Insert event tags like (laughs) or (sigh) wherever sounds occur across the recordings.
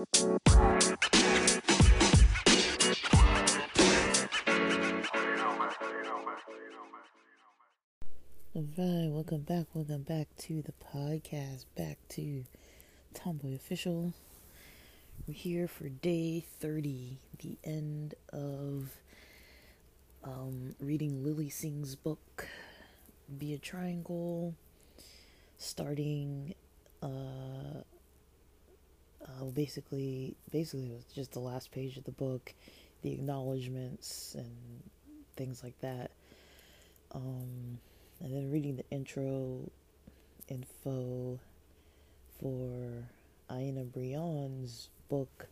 Alright, welcome back, welcome back to the podcast, back to Tomboy Official. We're here for day 30, the end of um, reading Lilly Singh's book, Be a Triangle, starting, uh, uh, basically, basically it was just the last page of the book, the acknowledgments and things like that. Um, and then reading the intro info for Aina Brion's book,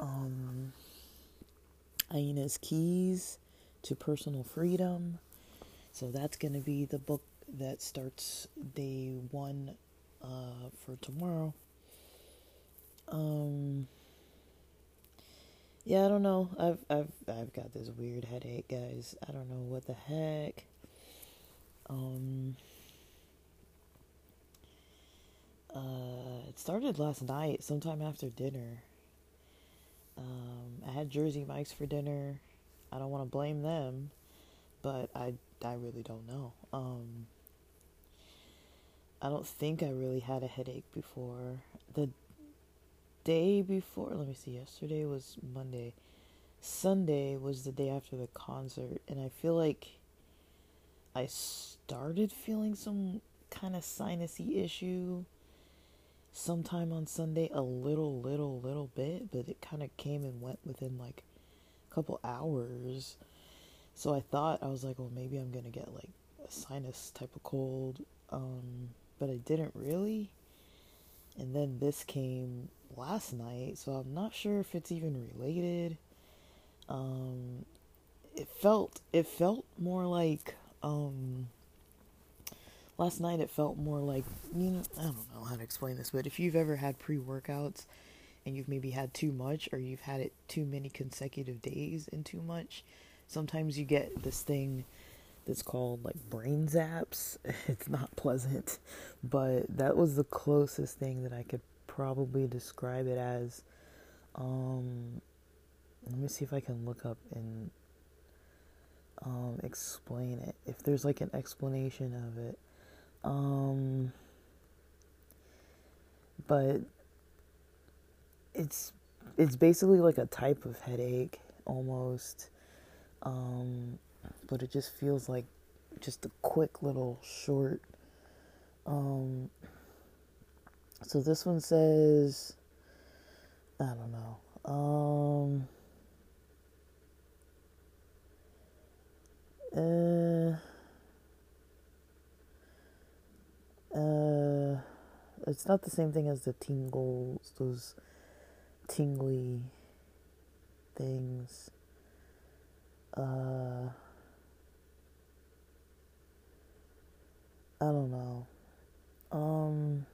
um, Aina's Keys to Personal Freedom. So that's going to be the book that starts day one uh, for tomorrow. Um, yeah, I don't know. I've I've I've got this weird headache, guys. I don't know what the heck. Um, uh, it started last night, sometime after dinner. Um, I had Jersey Mike's for dinner. I don't want to blame them, but I I really don't know. Um, I don't think I really had a headache before. The day before, let me see, yesterday was Monday. Sunday was the day after the concert, and I feel like I started feeling some kind of sinusy issue sometime on Sunday, a little, little, little bit, but it kind of came and went within like a couple hours. So I thought, I was like, well, maybe I'm going to get like a sinus type of cold. Um, but I didn't really. And then this came last night, so I'm not sure if it's even related. Um, it felt it felt more like um last night it felt more like you know I don't know how to explain this, but if you've ever had pre-workouts and you've maybe had too much or you've had it too many consecutive days and too much, sometimes you get this thing that's called like brain zaps. (laughs) It's not pleasant, but that was the closest thing that I could probably describe it as. Um, let me see if I can look up and um, explain it. If there's like an explanation of it. Um, but it's it's basically like a type of headache almost. Um, but it just feels like just a quick little short um so this one says I don't know. Um Uh, uh, it's not the same thing as the tingles, those tingly things. Uh, I don't know. Um,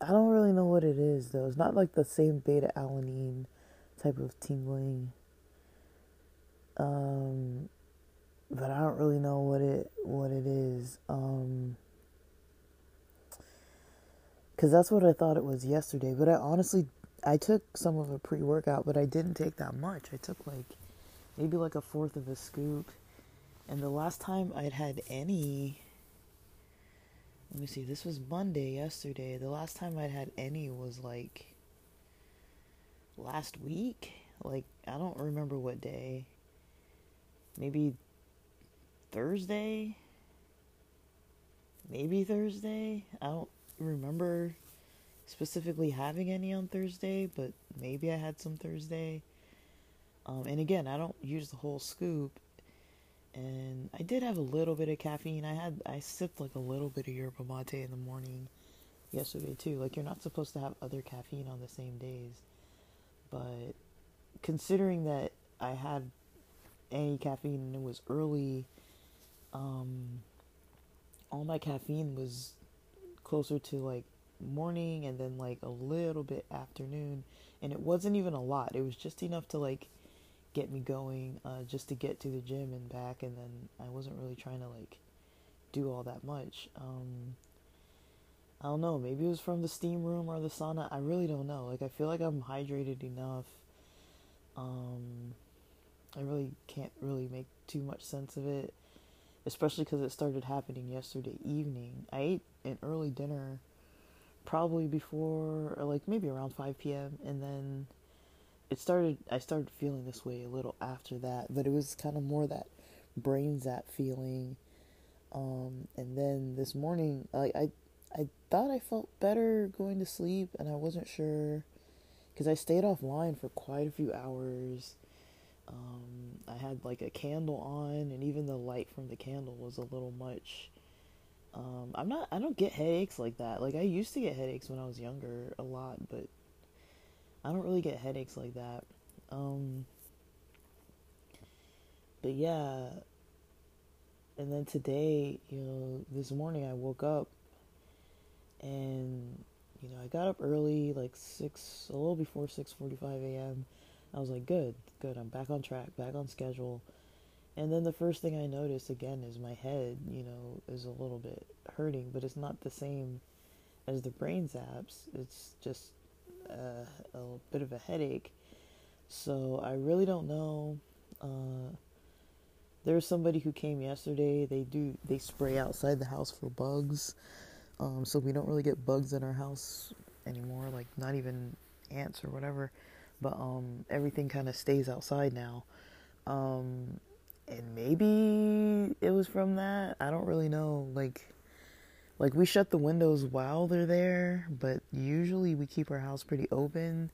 I don't really know what it is though. It's not like the same beta alanine type of tingling. Um, but I don't really know what it what it is. Um, cause that's what I thought it was yesterday. But I honestly, I took some of a pre workout, but I didn't take that much. I took like maybe like a fourth of a scoop. And the last time I'd had any, let me see, this was Monday yesterday. The last time I'd had any was like last week. Like I don't remember what day maybe Thursday. Maybe Thursday. I don't remember specifically having any on Thursday, but maybe I had some Thursday. Um, and again, I don't use the whole scoop. And I did have a little bit of caffeine. I had I sipped like a little bit of yerba mate in the morning yesterday too. Like you're not supposed to have other caffeine on the same days. But considering that I had any caffeine and it was early um all my caffeine was closer to like morning and then like a little bit afternoon and it wasn't even a lot it was just enough to like get me going uh, just to get to the gym and back and then i wasn't really trying to like do all that much um I don't know. Maybe it was from the steam room or the sauna. I really don't know. Like I feel like I'm hydrated enough. Um, I really can't really make too much sense of it, especially because it started happening yesterday evening. I ate an early dinner, probably before or like maybe around 5 p.m. and then it started. I started feeling this way a little after that, but it was kind of more that brain zap feeling. Um, and then this morning, like I I thought I felt better going to sleep, and I wasn't sure because I stayed offline for quite a few hours. Um, I had like a candle on, and even the light from the candle was a little much. Um, I'm not. I don't get headaches like that. Like I used to get headaches when I was younger a lot, but I don't really get headaches like that. Um, but yeah. And then today, you know, this morning I woke up and you know, I got up early, like six, a little before six forty-five a.m. I was like, good, good, I'm back on track, back on schedule. And then the first thing I noticed again is my head, you know, is a little bit hurting, but it's not the same as the brain zaps. It's just uh, a bit of a headache. So I really don't know. Uh, there's somebody who came yesterday. They do they spray outside the house for bugs. Um, so we don't really get bugs in our house anymore, like not even ants or whatever. But um, everything kind of stays outside now. Um, and maybe it was from that. I don't really know. Like, like we shut the windows while they're there, but usually we keep our house pretty open,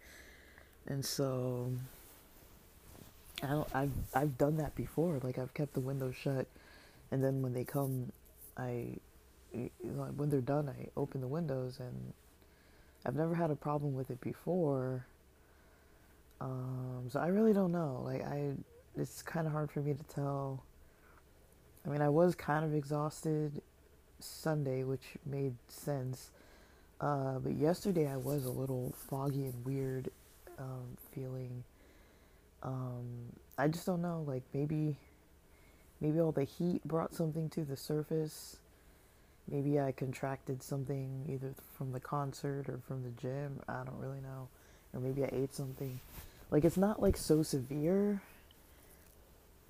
and so I don't. I've I've done that before. Like I've kept the windows shut, and then when they come, I when they're done, I open the windows, and I've never had a problem with it before. Um, so I really don't know. Like I, it's kind of hard for me to tell. I mean, I was kind of exhausted Sunday, which made sense. Uh, but yesterday I was a little foggy and weird um, feeling. Um, I just don't know. Like maybe, maybe all the heat brought something to the surface maybe I contracted something either from the concert or from the gym. I don't really know. Or maybe I ate something. Like it's not like so severe,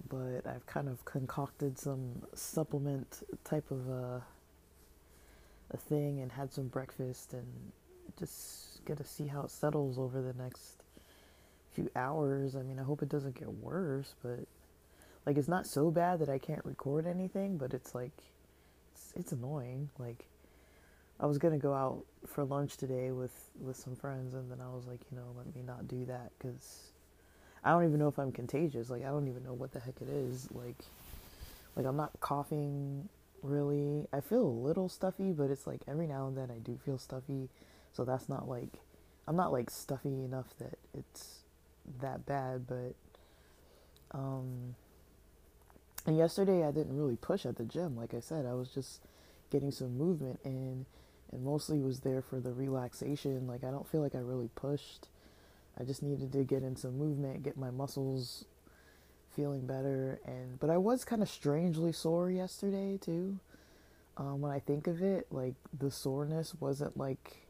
but I've kind of concocted some supplement type of a uh, a thing and had some breakfast and just get to see how it settles over the next few hours. I mean, I hope it doesn't get worse, but like it's not so bad that I can't record anything, but it's like it's annoying. Like I was gonna go out for lunch today with with some friends, and then I was like, you know, let me not do that because I don't even know if I'm contagious. Like I don't even know what the heck it is. Like like I'm not coughing really. I feel a little stuffy, but it's like every now and then I do feel stuffy. So that's not like I'm not like stuffy enough that it's that bad, but um and yesterday I didn't really push at the gym. Like I said, I was just getting some movement in and mostly was there for the relaxation. Like I don't feel like I really pushed. I just needed to get in some movement, get my muscles feeling better and but I was kind of strangely sore yesterday too. Um, when I think of it, like the soreness wasn't like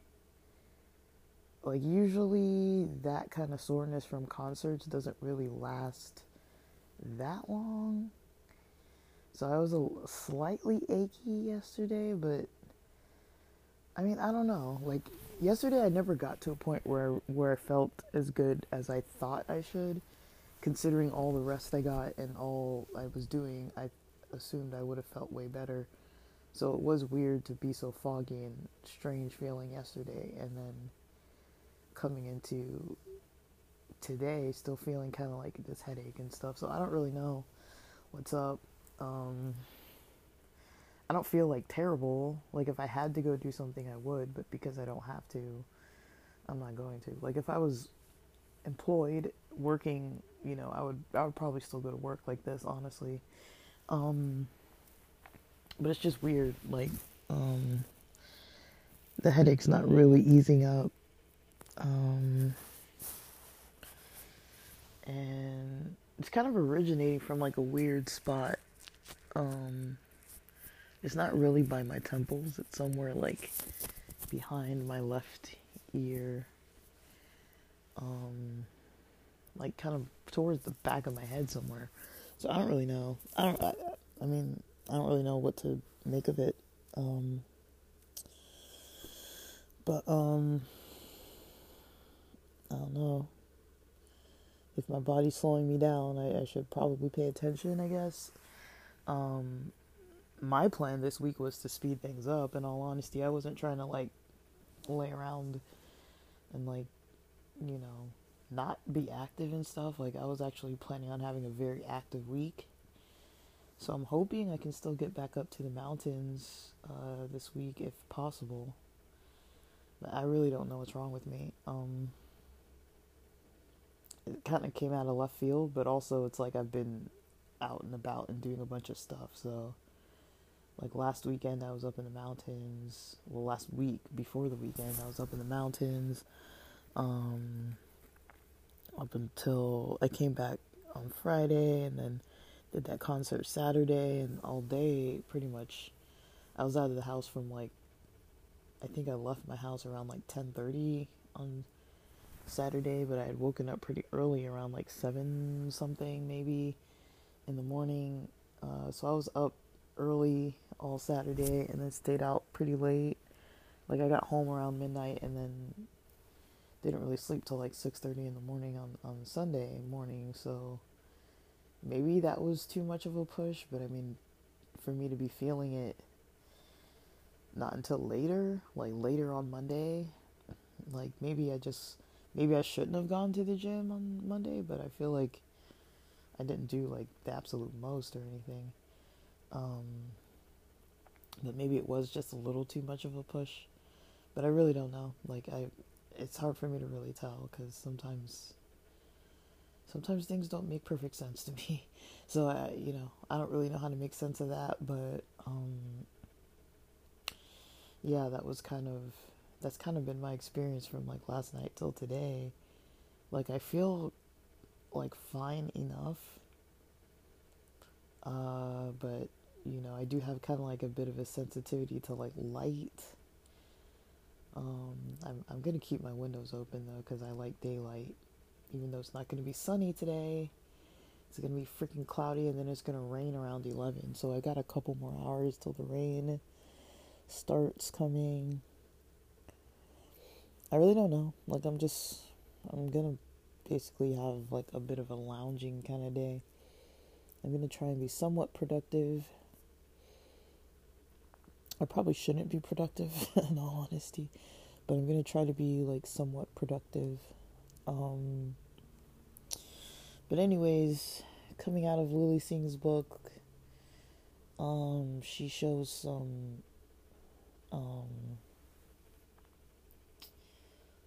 like usually that kind of soreness from concerts doesn't really last that long. So I was a slightly achy yesterday, but I mean, I don't know. Like yesterday I never got to a point where where I felt as good as I thought I should, considering all the rest I got and all I was doing. I assumed I would have felt way better. So it was weird to be so foggy and strange feeling yesterday and then coming into today still feeling kind of like this headache and stuff. So I don't really know what's up. Um, I don't feel like terrible. Like if I had to go do something, I would, but because I don't have to, I'm not going to. Like if I was employed working, you know, I would I would probably still go to work like this, honestly. Um, but it's just weird. Like um, the headache's not really easing up. Um, and it's kind of originating from like a weird spot um, it's not really by my temples. It's somewhere like behind my left ear. Um, like kind of towards the back of my head somewhere. So I don't really know. I don't. I, I mean, I don't really know what to make of it. Um, but um, I don't know. If my body's slowing me down, I, I should probably pay attention. I guess. Um, my plan this week was to speed things up. In all honesty, I wasn't trying to like lay around and like, you know, not be active and stuff. Like I was actually planning on having a very active week. So I'm hoping I can still get back up to the mountains uh, this week if possible. But I really don't know what's wrong with me. Um, it kind of came out of left field, but also it's like I've been out and about and doing a bunch of stuff. So, like last weekend, I was up in the mountains. Well, last week before the weekend, I was up in the mountains. Um, up until I came back on Friday and then did that concert Saturday and all day pretty much I was out of the house from like I think I left my house around like 10:30 on Saturday, but I had woken up pretty early around like 7 something maybe in the morning. Uh, so I was up early all Saturday and then stayed out pretty late. Like I got home around midnight and then didn't really sleep till like 6:30 in the morning on on Sunday morning, so maybe that was too much of a push, but I mean for me to be feeling it not until later, like later on Monday, like maybe I just maybe I shouldn't have gone to the gym on Monday, but I feel like I didn't do like the absolute most or anything. Um, but maybe it was just a little too much of a push. But I really don't know. Like I it's hard for me to really tell because sometimes sometimes things don't make perfect sense to (laughs) me. So i you know i don't really know how to make sense of that but um yeah that was kind of that's kind of been my experience from like last night till today. Like i feel like fine enough uh but you know i do have kind of like a bit of a sensitivity to like light um, I'm, I'm going to keep my windows open though because I like daylight. Even though it's not going to be sunny today, it's going to be freaking cloudy and then it's going to rain around 11. So I got a couple more hours till the rain starts coming. I really don't know. Like, I'm just, I'm going to basically have like a bit of a lounging kind of day. I'm going to try and be somewhat productive. I probably shouldn't be productive (laughs) in all honesty, but I'm gonna try to be like somewhat productive. Um, but anyways, coming out of Lilly Singh's book, um, she shows some um,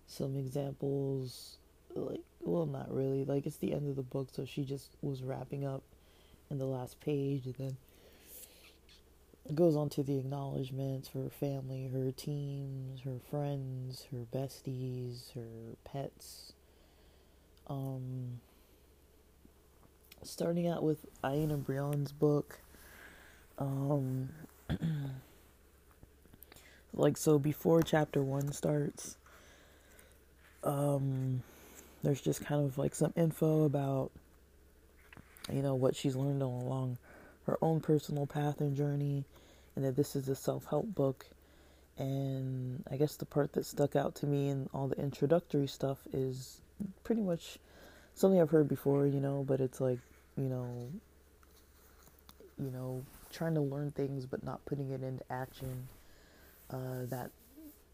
some examples like well not really like it's the end of the book so she just was wrapping up in the last page and then goes on to the acknowledgments for her family, her teams, her friends, her besties, her pets. Um, starting out with Aina Brion's book. Um, (clears throat) like so before chapter one starts, um, there's just kind of like some info about you know what she's learned all along her own personal path and journey, and that this is a self help book. And I guess the part that stuck out to me in all the introductory stuff is pretty much something I've heard before, you know, but it's like, you know, you know, trying to learn things but not putting it into action. Uh, that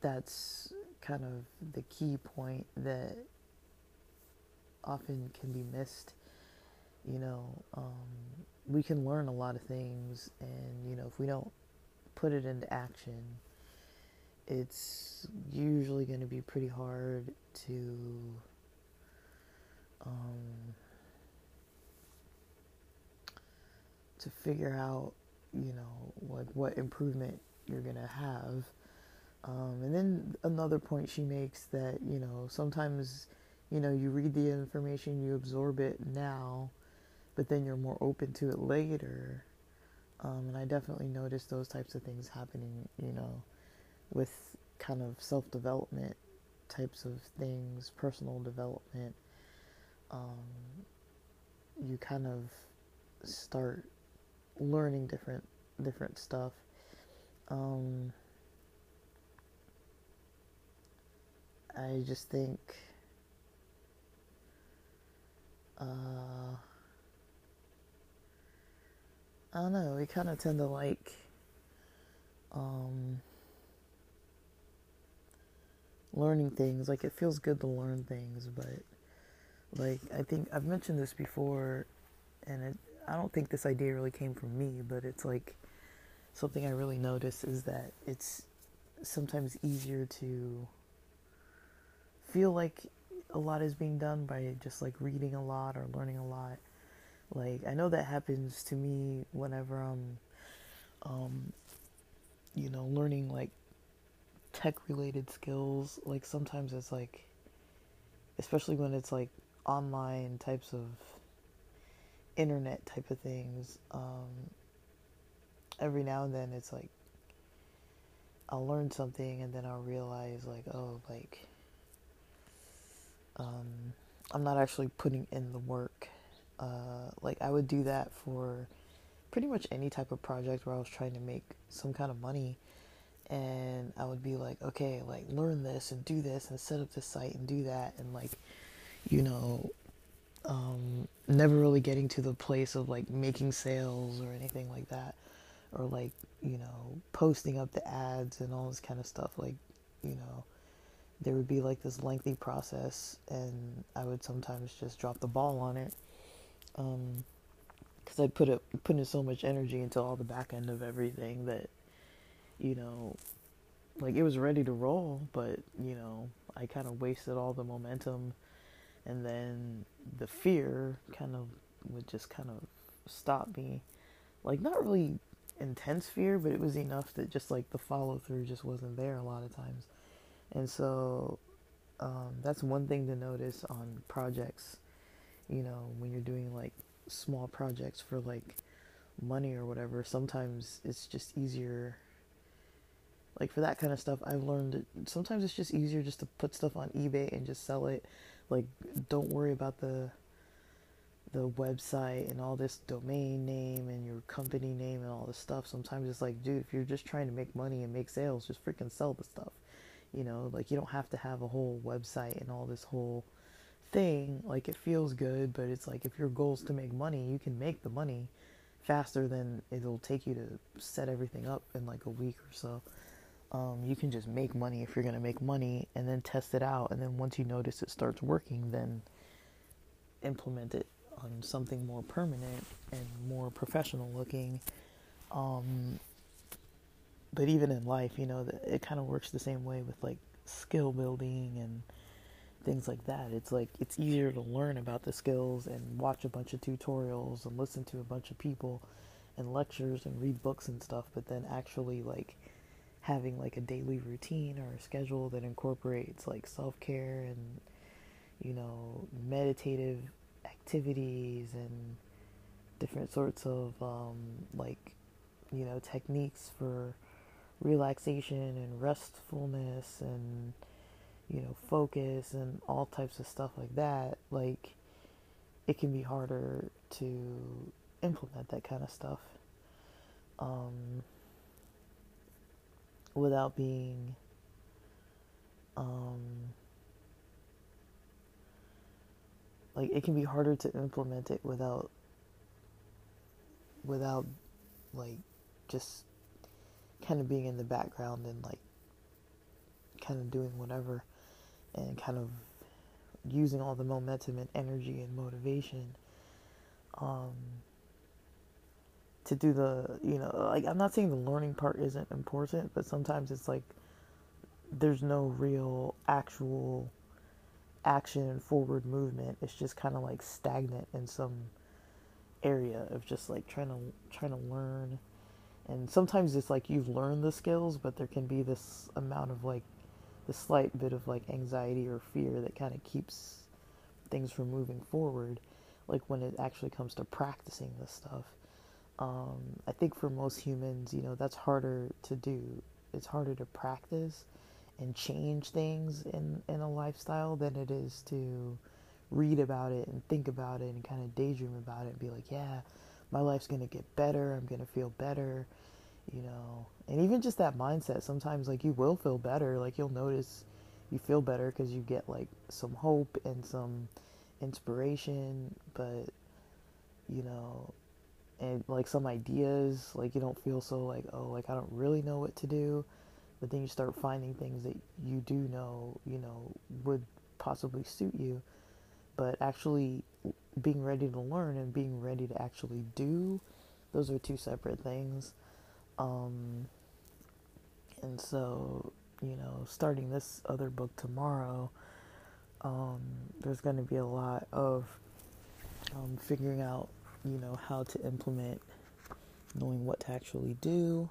that's kind of the key point that often can be missed. You know, um, we can learn a lot of things and you know if we don't put it into action it's usually going to be pretty hard to um, to figure out you know like what improvement you're going to have. Um, and then another point she makes that you know sometimes you know you read the information you absorb it now but then you're more open to it later. Um, and I definitely noticed those types of things happening, you know, with kind of self development types of things, personal development, um, you kind of start learning different different stuff. Um, I just think uh, I don't know, we kind of tend to like um, learning things. Like it feels good to learn things, but like I think I've mentioned this before, and it, I don't think this idea really came from me, but it's like something I really notice is that it's sometimes easier to feel like a lot is being done by just like reading a lot or learning a lot. Like I know that happens to me whenever I'm um you know learning like tech related skills. Like sometimes it's like especially when it's like online types of internet type of things um, every now and then it's like i'll learn something and then i'll realize like oh like um, i'm not actually putting in the work uh, like i would do that for pretty much any type of project where i was trying to make some kind of money and I would be like, okay, like learn this and do this and set up this site and do that and like, you know, um, never really getting to the place of like making sales or anything like that, or like you know posting up the ads and all this kind of stuff. Like, you know, there would be like this lengthy process, and I would sometimes just drop the ball on it. Um, because I put it put in so much energy into all the back end of everything that you know, like it was ready to roll, but you know, I kind of wasted all the momentum, and then the fear kind of would just kind of stop me. Like not really intense fear, but it was enough that just like the follow through just wasn't there a lot of times, and so um, that's one thing to notice on projects. You know, when you're doing like small projects for like money or whatever, sometimes it's just easier like for that kind of stuff i've learned that sometimes it's just easier just to put stuff on ebay and just sell it. Like don't worry about the the website and all this domain name and your company name and all this stuff. Sometimes it's like dude if you're just trying to make money and make sales just freaking sell the stuff. You know like you don't have to have a whole website and all this whole thing like it feels good but it's like if your goal is to make money you can make the money faster than it'll take you to set everything up in like a week or so um, you can just make money if you're going to make money and then test it out. And then once you notice it starts working, then implement it on something more permanent and more professional looking. Um, but even in life, you know, it kind of works the same way with like skill building and things like that. It's like it's easier to learn about the skills and watch a bunch of tutorials and listen to a bunch of people and lectures and read books and stuff, but then actually like having like a daily routine or a schedule that incorporates like self-care and you know meditative activities and different sorts of um, like you know techniques for relaxation and restfulness and you know focus and all types of stuff like that like it can be harder to implement that kind of stuff um, without being um, like it can be harder to implement it without without like just kind of being in the background and like kind of doing whatever and kind of using all the momentum and energy and motivation um, to do the you know like i'm not saying the learning part isn't important but sometimes it's like there's no real actual action and forward movement. It's just kind of like stagnant in some area of just like trying to trying to learn. And sometimes it's like you've learned the skills but there can be this amount of like this slight bit of like anxiety or fear that kind of keeps things from moving forward like when it actually comes to practicing this stuff um, I think for most humans, you know, that's harder to do. It's harder to practice and change things in, in a lifestyle than it is to read about it and think about it and kind of daydream about it and be like, yeah, my life's going to get better. I'm going to feel better, you know. And even just that mindset, sometimes like you will feel better. Like you'll notice you feel better because you get like some hope and some inspiration, but you know, and like some ideas, like you don't feel so like, oh, like I don't really know what to do. But then you start finding things that you do know, you know, would possibly suit you. But actually being ready to learn and being ready to actually do, those are two separate things. Um, and so, you know, starting this other book tomorrow, um, there's going to be a lot of um, figuring out, you know, how to implement, knowing what to actually do.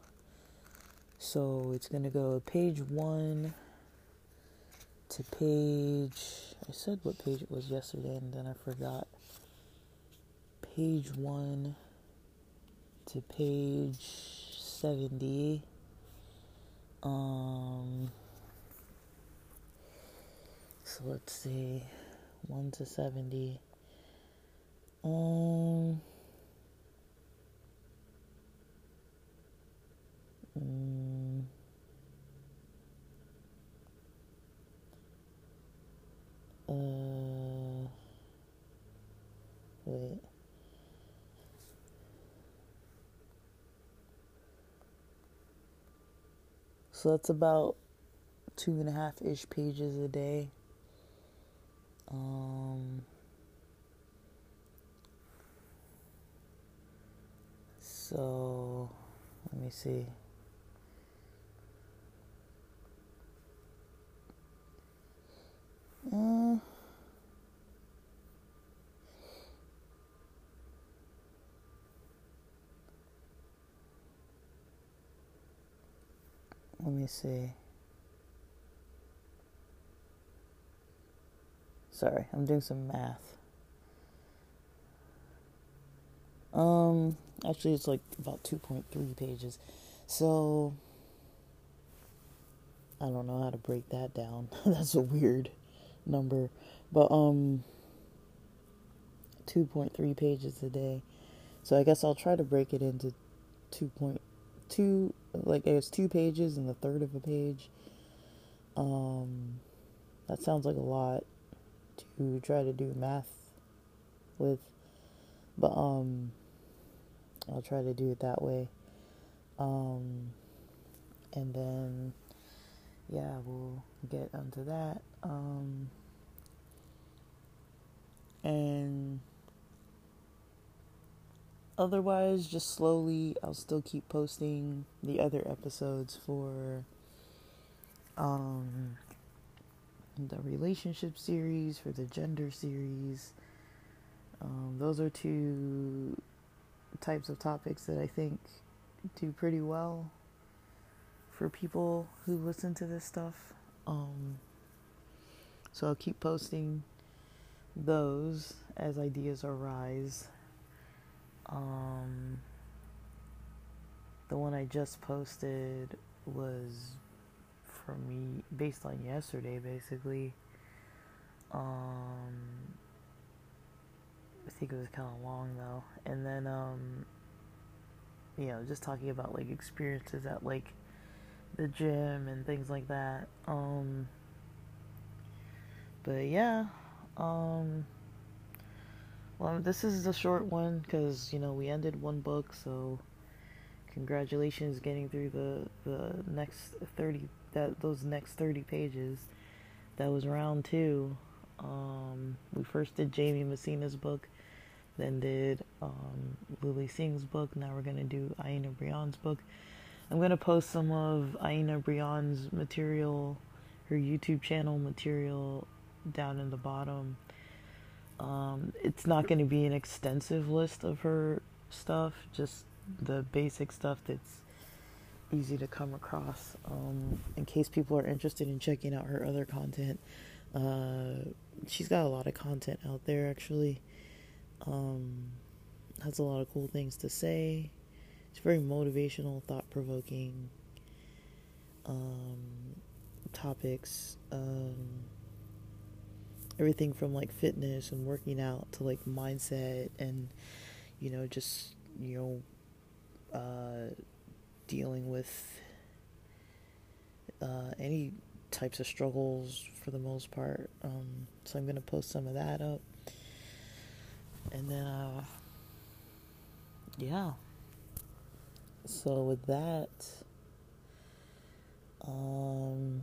So it's going to go page one to page. I said what page it was yesterday and then I forgot. Page one to page 70. Um, so let's see, 1 to 70. Um, mm, uh, wait. So that's about two and a half ish pages a day. Um, so let me see. Uh, let me see. Sorry, I'm doing some math. Um, actually, it's like about 2.3 pages. So, I don't know how to break that down. (laughs) That's a weird number. But, um, 2.3 pages a day. So, I guess I'll try to break it into 2.2, like, it's two pages and the third of a page. Um, that sounds like a lot to try to do math with, but um, I'll try to do it that way. Um, and then, yeah, we'll get onto that. Um, and otherwise, just slowly, I'll still keep posting the other episodes for um, the relationship series, for the gender series. Um, those are two types of topics that I think do pretty well for people who listen to this stuff. Um, so I'll keep posting those as ideas arise. Um, the one I just posted was from me based on yesterday, basically. Um, I think it was kind of long though, and then um, you know, just talking about like experiences at like the gym and things like that. Um, but yeah, um, well, this is a short one because you know we ended one book, so congratulations getting through the the next 30 that those next 30 pages. That was round two. Um, we first did jamie messina's book then did um, lilly singh's book. Now we're to do aina brian's book. I'm to post some of aina brian's material her youtube channel material down in the bottom um, it's not going to be an extensive list of her stuff just the basic stuff that's easy to come across. Um, in case people are interested in checking out her other content, uh, she's got a lot of content out there actually. Um, has a lot of cool things to say. It's very motivational, thought provoking. Um, topics. Um, everything from like fitness and working out to like mindset and you know just you know uh, dealing with uh, any types of struggles for the most part. Um, so I'm gonna post some of that up, and then uh, yeah. So with that, um,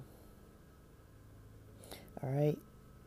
all right,